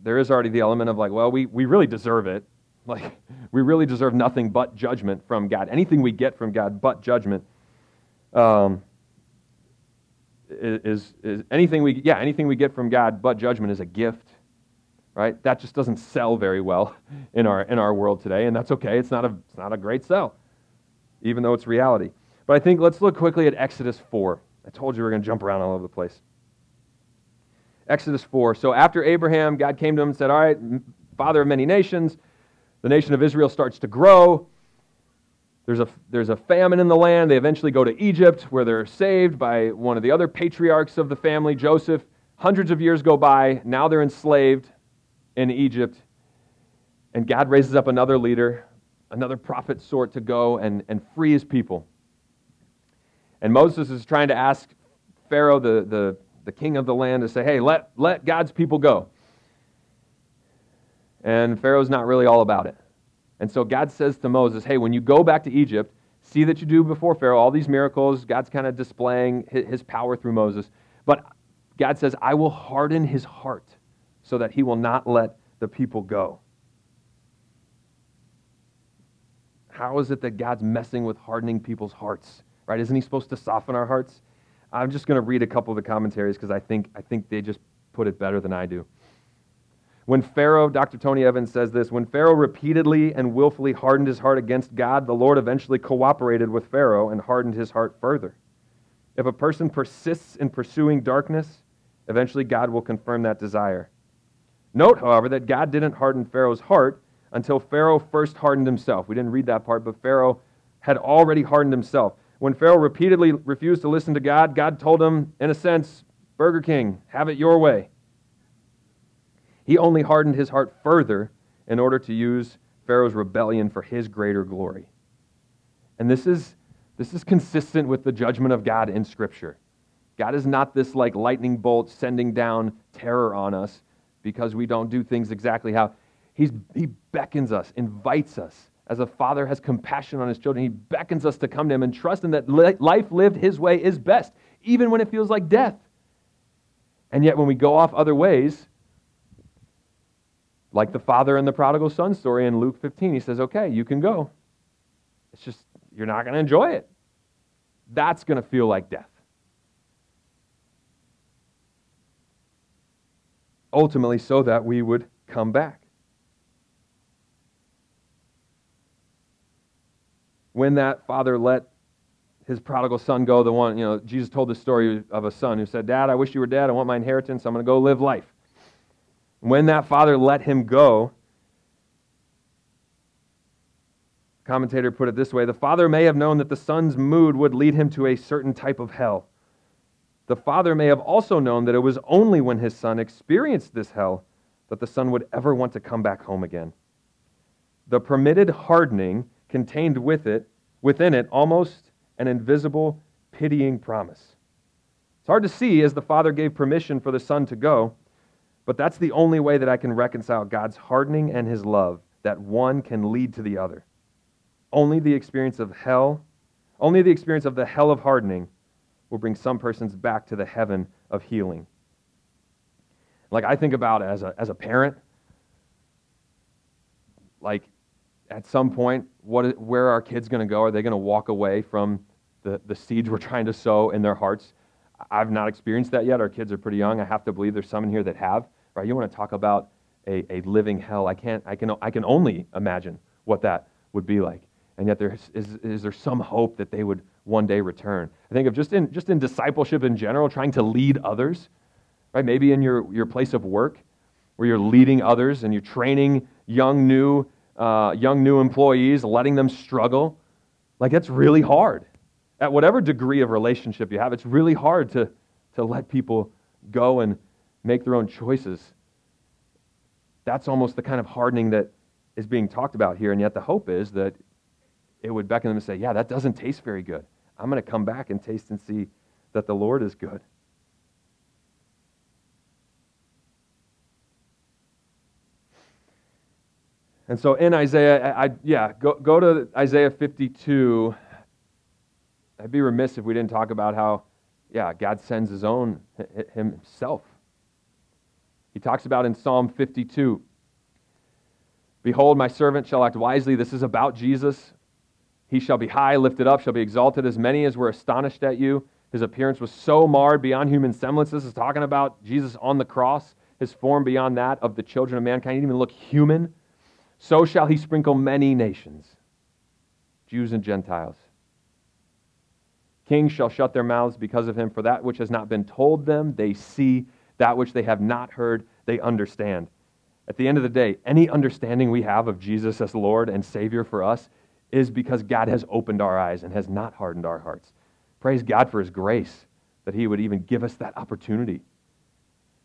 There is already the element of like, well, we, we really deserve it. Like, we really deserve nothing but judgment from God. Anything we get from God but judgment um, is, is anything we, yeah, anything we get from God but judgment is a gift, right? That just doesn't sell very well in our, in our world today, and that's okay. It's not a, it's not a great sell even though it's reality. But I think let's look quickly at Exodus 4. I told you we are going to jump around all over the place. Exodus 4. So after Abraham, God came to him and said, All right, father of many nations, the nation of Israel starts to grow. There's a, there's a famine in the land. They eventually go to Egypt, where they're saved by one of the other patriarchs of the family, Joseph. Hundreds of years go by. Now they're enslaved in Egypt. And God raises up another leader, another prophet sort to go and, and free his people. And Moses is trying to ask Pharaoh, the, the, the king of the land, to say, hey, let, let God's people go. And Pharaoh's not really all about it. And so God says to Moses, hey, when you go back to Egypt, see that you do before Pharaoh all these miracles. God's kind of displaying his power through Moses. But God says, I will harden his heart so that he will not let the people go. How is it that God's messing with hardening people's hearts? Right? Isn't he supposed to soften our hearts? I'm just going to read a couple of the commentaries because I think, I think they just put it better than I do. When Pharaoh, Dr. Tony Evans says this, when Pharaoh repeatedly and willfully hardened his heart against God, the Lord eventually cooperated with Pharaoh and hardened his heart further. If a person persists in pursuing darkness, eventually God will confirm that desire. Note, however, that God didn't harden Pharaoh's heart until Pharaoh first hardened himself. We didn't read that part, but Pharaoh had already hardened himself. When Pharaoh repeatedly refused to listen to God, God told him, in a sense, Burger King, have it your way. He only hardened his heart further in order to use Pharaoh's rebellion for his greater glory. And this is, this is consistent with the judgment of God in Scripture. God is not this like lightning bolt sending down terror on us because we don't do things exactly how He's, He beckons us, invites us. As a father has compassion on his children, he beckons us to come to him and trust him that life lived his way is best, even when it feels like death. And yet, when we go off other ways, like the father and the prodigal son story in Luke 15, he says, Okay, you can go. It's just, you're not going to enjoy it. That's going to feel like death. Ultimately, so that we would come back. When that father let his prodigal son go, the one, you know, Jesus told the story of a son who said, Dad, I wish you were dead. I want my inheritance. I'm going to go live life. When that father let him go, commentator put it this way the father may have known that the son's mood would lead him to a certain type of hell. The father may have also known that it was only when his son experienced this hell that the son would ever want to come back home again. The permitted hardening contained with it, within it almost an invisible, pitying promise. It's hard to see as the father gave permission for the son to go, but that's the only way that I can reconcile God's hardening and his love, that one can lead to the other. Only the experience of hell, only the experience of the hell of hardening will bring some persons back to the heaven of healing. Like I think about as a, as a parent, like at some point, what, where are our kids going to go? Are they going to walk away from the, the seeds we're trying to sow in their hearts? I've not experienced that yet. Our kids are pretty young. I have to believe there's some in here that have. Right? You want to talk about a, a living hell? I can't. I can. I can only imagine what that would be like. And yet, there is, is there some hope that they would one day return? I think of just in just in discipleship in general, trying to lead others. Right? Maybe in your your place of work, where you're leading others and you're training young new uh, young new employees, letting them struggle. Like that's really hard at whatever degree of relationship you have, it's really hard to, to let people go and make their own choices. That's almost the kind of hardening that is being talked about here. And yet the hope is that it would beckon them to say, yeah, that doesn't taste very good. I'm going to come back and taste and see that the Lord is good. And so in Isaiah, I, I, yeah, go, go to Isaiah 52 I'd be remiss if we didn't talk about how, yeah, God sends his own himself. He talks about in Psalm 52 Behold, my servant shall act wisely. This is about Jesus. He shall be high, lifted up, shall be exalted. As many as were astonished at you. His appearance was so marred beyond human semblance. This is talking about Jesus on the cross, his form beyond that of the children of mankind. He didn't even look human. So shall he sprinkle many nations, Jews and Gentiles. Kings shall shut their mouths because of him, for that which has not been told them, they see. That which they have not heard, they understand. At the end of the day, any understanding we have of Jesus as Lord and Savior for us is because God has opened our eyes and has not hardened our hearts. Praise God for his grace that he would even give us that opportunity.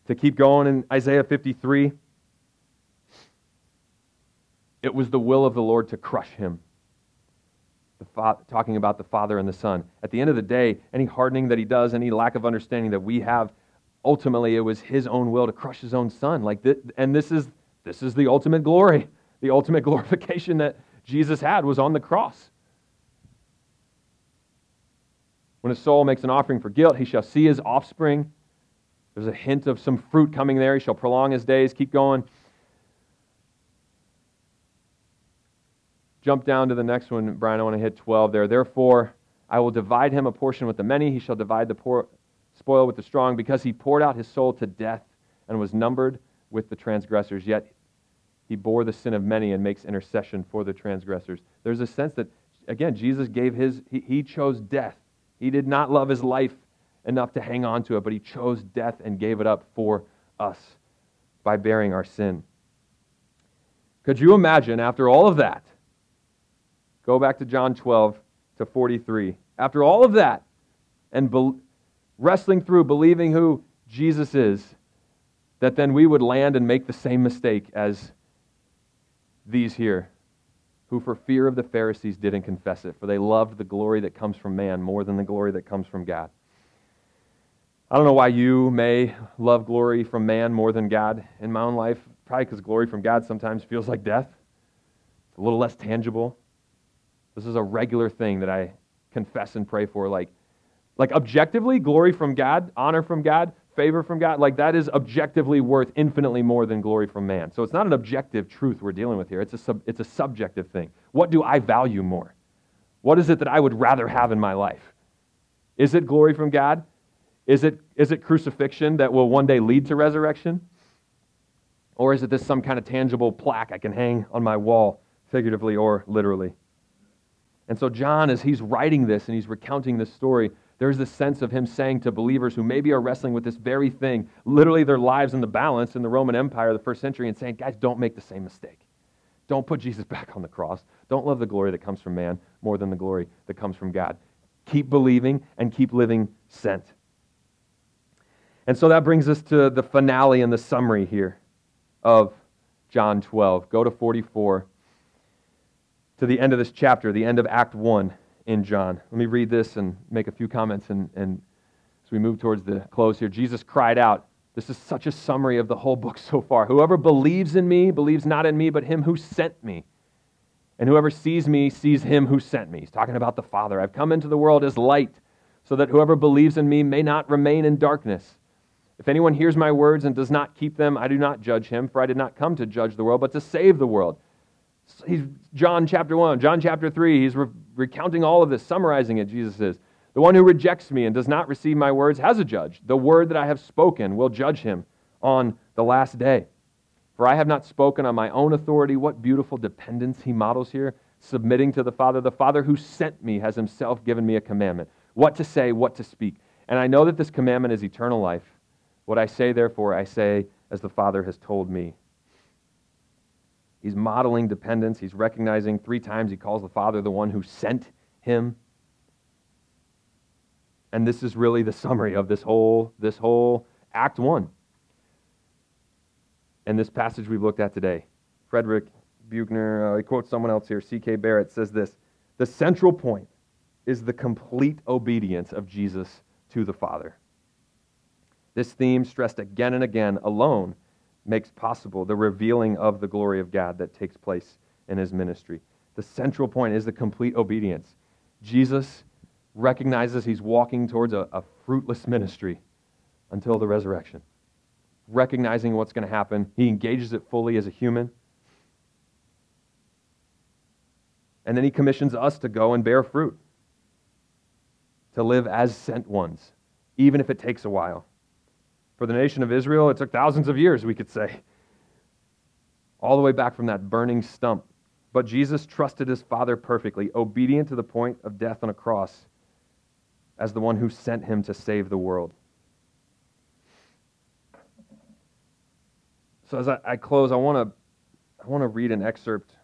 To keep going in Isaiah 53, it was the will of the Lord to crush him fa- talking about the Father and the Son. At the end of the day, any hardening that he does, any lack of understanding that we have, ultimately it was his own will to crush his own son. Like this, and this is this is the ultimate glory. The ultimate glorification that Jesus had was on the cross. When a soul makes an offering for guilt, he shall see his offspring. There's a hint of some fruit coming there. He shall prolong his days. Keep going. Jump down to the next one, Brian. I want to hit 12 there. Therefore, I will divide him a portion with the many. He shall divide the poor, spoil with the strong, because he poured out his soul to death and was numbered with the transgressors. Yet he bore the sin of many and makes intercession for the transgressors. There's a sense that, again, Jesus gave his, he, he chose death. He did not love his life enough to hang on to it, but he chose death and gave it up for us by bearing our sin. Could you imagine, after all of that, go back to John 12 to 43, after all of that, and be- wrestling through believing who Jesus is, that then we would land and make the same mistake as these here, who for fear of the Pharisees didn't confess it, for they loved the glory that comes from man more than the glory that comes from God. I don't know why you may love glory from man more than God in my own life. Probably because glory from God sometimes feels like death. It's a little less tangible. This is a regular thing that I confess and pray for. Like, like objectively, glory from God, honor from God, favor from God, like that is objectively worth infinitely more than glory from man. So it's not an objective truth we're dealing with here. It's a, sub, it's a subjective thing. What do I value more? What is it that I would rather have in my life? Is it glory from God? Is it, is it crucifixion that will one day lead to resurrection? Or is it this some kind of tangible plaque I can hang on my wall, figuratively or literally? And so, John, as he's writing this and he's recounting this story, there's this sense of him saying to believers who maybe are wrestling with this very thing, literally their lives in the balance in the Roman Empire of the first century, and saying, guys, don't make the same mistake. Don't put Jesus back on the cross. Don't love the glory that comes from man more than the glory that comes from God. Keep believing and keep living sent. And so that brings us to the finale and the summary here of John 12. Go to 44 to the end of this chapter, the end of Act 1 in John. Let me read this and make a few comments. And, and as we move towards the close here, Jesus cried out. This is such a summary of the whole book so far. Whoever believes in me believes not in me, but him who sent me. And whoever sees me sees him who sent me. He's talking about the Father. I've come into the world as light, so that whoever believes in me may not remain in darkness. If anyone hears my words and does not keep them, I do not judge him, for I did not come to judge the world, but to save the world he's John chapter 1, John chapter 3, he's re- recounting all of this, summarizing it. Jesus says, The one who rejects me and does not receive my words has a judge. The word that I have spoken will judge him on the last day. For I have not spoken on my own authority. What beautiful dependence he models here, submitting to the Father. The Father who sent me has himself given me a commandment what to say, what to speak. And I know that this commandment is eternal life. What I say, therefore, I say as the Father has told me. He's modeling dependence. He's recognizing three times he calls the Father the one who sent him. And this is really the summary of this whole, this whole Act 1. And this passage we've looked at today. Frederick Buechner, uh, he quotes someone else here, C.K. Barrett, says this The central point is the complete obedience of Jesus to the Father. This theme, stressed again and again, alone makes possible the revealing of the glory of God that takes place in his ministry. The central point is the complete obedience. Jesus recognizes he's walking towards a, a fruitless ministry until the resurrection. Recognizing what's going to happen, he engages it fully as a human. And then he commissions us to go and bear fruit, to live as sent ones, even if it takes a while. For the nation of Israel, it took thousands of years, we could say, all the way back from that burning stump. But Jesus trusted his Father perfectly, obedient to the point of death on a cross, as the one who sent him to save the world. So, as I, I close, I want to I want to read an excerpt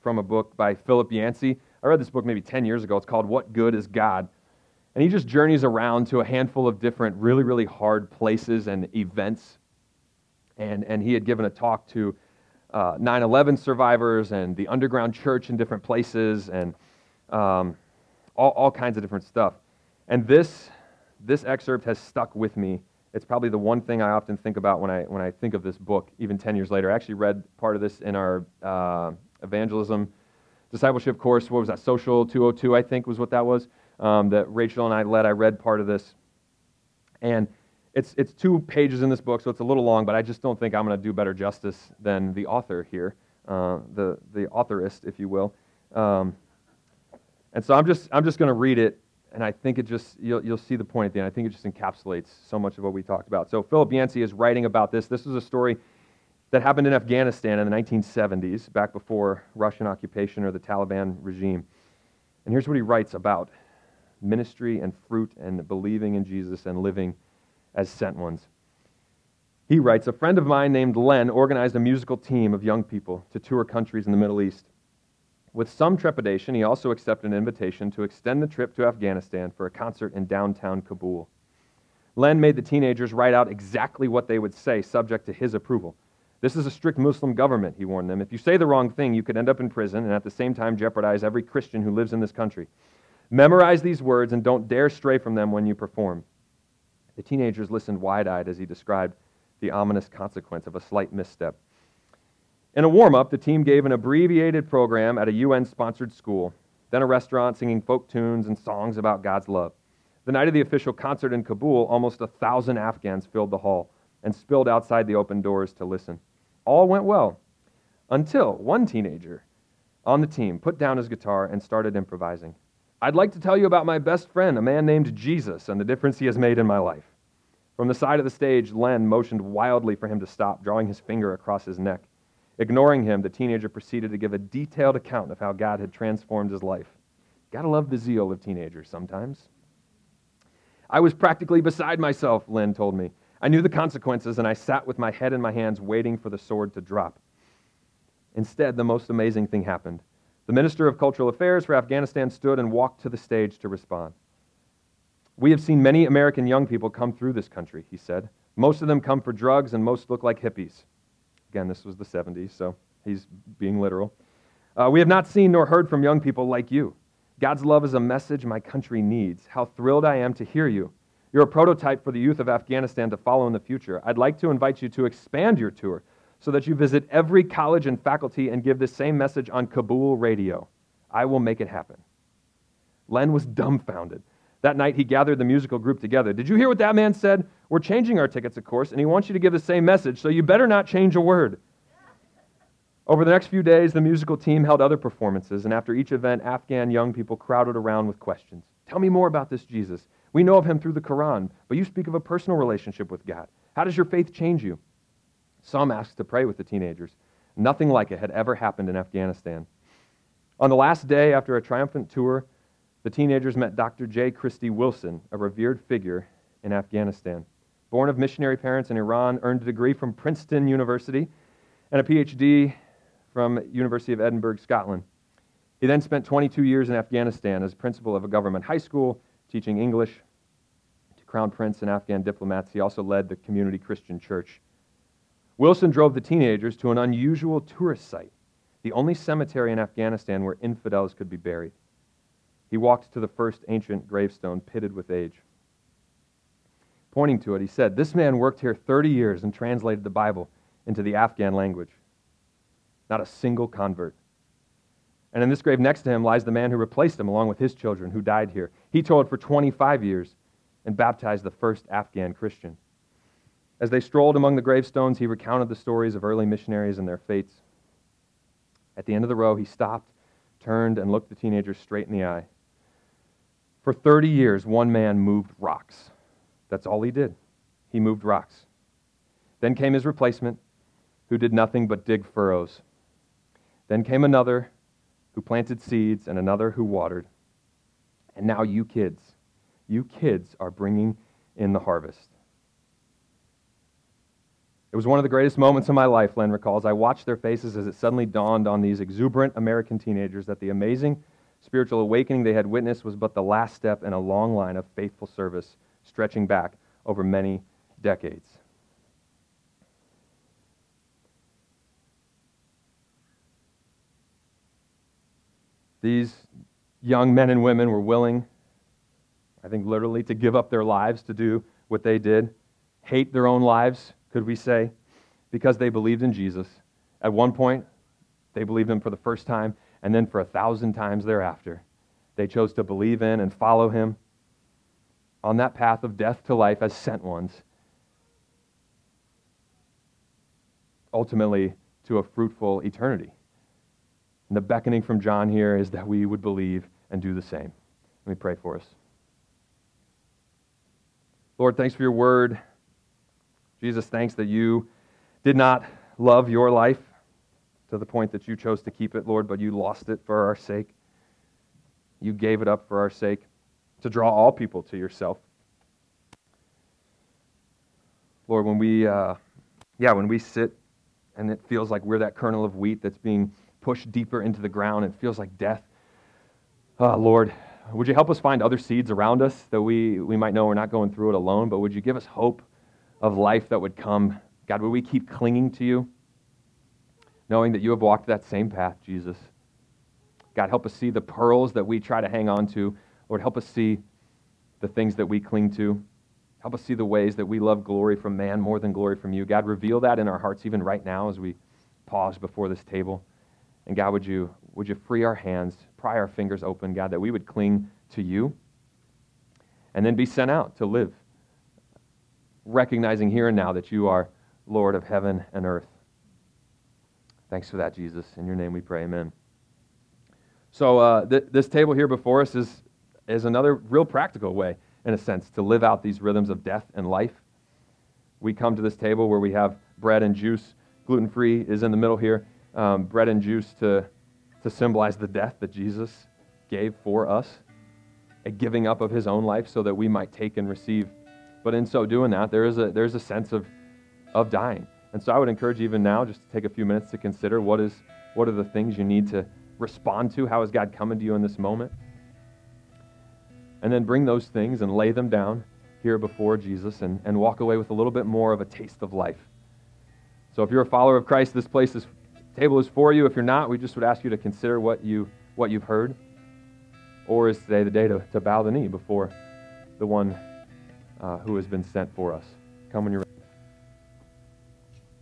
from a book by Philip Yancey. I read this book maybe 10 years ago. It's called What Good is God? And he just journeys around to a handful of different, really, really hard places and events. And, and he had given a talk to uh, 9 uh, 11 survivors and the underground church in different places and um, all, all kinds of different stuff. And this, this excerpt has stuck with me. It's probably the one thing I often think about when I, when I think of this book, even 10 years later. I actually read part of this in our uh, evangelism discipleship course. What was that? Social 202, I think, was what that was um, that Rachel and I led. I read part of this. And it's, it's two pages in this book, so it's a little long, but I just don't think I'm going to do better justice than the author here, uh, the, the authorist, if you will. Um, and so I'm just, I'm just going to read it, and I think it just, you'll, you'll see the point at the end. I think it just encapsulates so much of what we talked about. So Philip Yancey is writing about this. This is a story that happened in Afghanistan in the 1970s, back before Russian occupation or the Taliban regime. And here's what he writes about ministry and fruit and believing in Jesus and living as sent ones. He writes A friend of mine named Len organized a musical team of young people to tour countries in the Middle East. With some trepidation, he also accepted an invitation to extend the trip to Afghanistan for a concert in downtown Kabul. Len made the teenagers write out exactly what they would say, subject to his approval. This is a strict Muslim government, he warned them. If you say the wrong thing, you could end up in prison and at the same time jeopardize every Christian who lives in this country. Memorize these words and don't dare stray from them when you perform. The teenagers listened wide eyed as he described the ominous consequence of a slight misstep. In a warm up, the team gave an abbreviated program at a UN sponsored school, then a restaurant singing folk tunes and songs about God's love. The night of the official concert in Kabul, almost a thousand Afghans filled the hall and spilled outside the open doors to listen. All went well until one teenager on the team put down his guitar and started improvising. I'd like to tell you about my best friend, a man named Jesus, and the difference he has made in my life. From the side of the stage, Len motioned wildly for him to stop, drawing his finger across his neck. Ignoring him, the teenager proceeded to give a detailed account of how God had transformed his life. Gotta love the zeal of teenagers sometimes. I was practically beside myself, Len told me. I knew the consequences, and I sat with my head in my hands, waiting for the sword to drop. Instead, the most amazing thing happened. The Minister of Cultural Affairs for Afghanistan stood and walked to the stage to respond. We have seen many American young people come through this country, he said. Most of them come for drugs, and most look like hippies. Again, this was the 70s, so he's being literal. Uh, we have not seen nor heard from young people like you. God's love is a message my country needs. How thrilled I am to hear you. You're a prototype for the youth of Afghanistan to follow in the future. I'd like to invite you to expand your tour so that you visit every college and faculty and give the same message on Kabul radio. I will make it happen. Len was dumbfounded. That night, he gathered the musical group together. Did you hear what that man said? We're changing our tickets, of course, and he wants you to give the same message, so you better not change a word. Over the next few days, the musical team held other performances, and after each event, Afghan young people crowded around with questions. Tell me more about this Jesus. We know of him through the Quran, but you speak of a personal relationship with God. How does your faith change you? Some asked to pray with the teenagers. Nothing like it had ever happened in Afghanistan. On the last day after a triumphant tour, the teenagers met Dr. J. Christy Wilson, a revered figure in Afghanistan. Born of missionary parents in Iran, earned a degree from Princeton University and a PhD from University of Edinburgh, Scotland. He then spent 22 years in Afghanistan as principal of a government high school, teaching English, to crown prince and Afghan diplomats, he also led the community Christian church. Wilson drove the teenagers to an unusual tourist site, the only cemetery in Afghanistan where infidels could be buried. He walked to the first ancient gravestone, pitted with age. Pointing to it, he said, This man worked here 30 years and translated the Bible into the Afghan language. Not a single convert. And in this grave next to him lies the man who replaced him, along with his children, who died here. He toiled for 25 years and baptized the first Afghan Christian. As they strolled among the gravestones, he recounted the stories of early missionaries and their fates. At the end of the row, he stopped, turned, and looked the teenagers straight in the eye. For 30 years, one man moved rocks. That's all he did. He moved rocks. Then came his replacement, who did nothing but dig furrows. Then came another who planted seeds, and another who watered. And now you kids you kids are bringing in the harvest. It was one of the greatest moments of my life, Len recalls. I watched their faces as it suddenly dawned on these exuberant American teenagers that the amazing spiritual awakening they had witnessed was but the last step in a long line of faithful service stretching back over many decades. These young men and women were willing I think literally to give up their lives to do what they did, hate their own lives, could we say, because they believed in Jesus. At one point, they believed him for the first time, and then for a thousand times thereafter. They chose to believe in and follow him on that path of death to life as sent ones, ultimately to a fruitful eternity. And the beckoning from John here is that we would believe and do the same. Let me pray for us. Lord, thanks for your word. Jesus, thanks that you did not love your life to the point that you chose to keep it, Lord, but you lost it for our sake. You gave it up for our sake to draw all people to yourself. Lord, when we, uh, yeah, when we sit and it feels like we're that kernel of wheat that's being pushed deeper into the ground, it feels like death. Uh, Lord, would you help us find other seeds around us that we, we might know we're not going through it alone, but would you give us hope of life that would come? God, would we keep clinging to you, knowing that you have walked that same path, Jesus? God, help us see the pearls that we try to hang on to. Lord, help us see the things that we cling to. Help us see the ways that we love glory from man more than glory from you. God, reveal that in our hearts even right now as we pause before this table. And God, would you, would you free our hands, pry our fingers open, God, that we would cling to you and then be sent out to live, recognizing here and now that you are Lord of heaven and earth. Thanks for that, Jesus. In your name we pray, amen. So, uh, th- this table here before us is, is another real practical way, in a sense, to live out these rhythms of death and life. We come to this table where we have bread and juice. Gluten free is in the middle here um, bread and juice to, to symbolize the death that Jesus gave for us, a giving up of his own life so that we might take and receive. But in so doing that, there is a, there's a sense of, of dying. And so I would encourage even now just to take a few minutes to consider what, is, what are the things you need to respond to? How is God coming to you in this moment? And then bring those things and lay them down here before Jesus and, and walk away with a little bit more of a taste of life. So if you're a follower of Christ, this place is table is for you. If you're not, we just would ask you to consider what, you, what you've heard. Or is today the day to, to bow the knee before the one uh, who has been sent for us? Come when you're ready.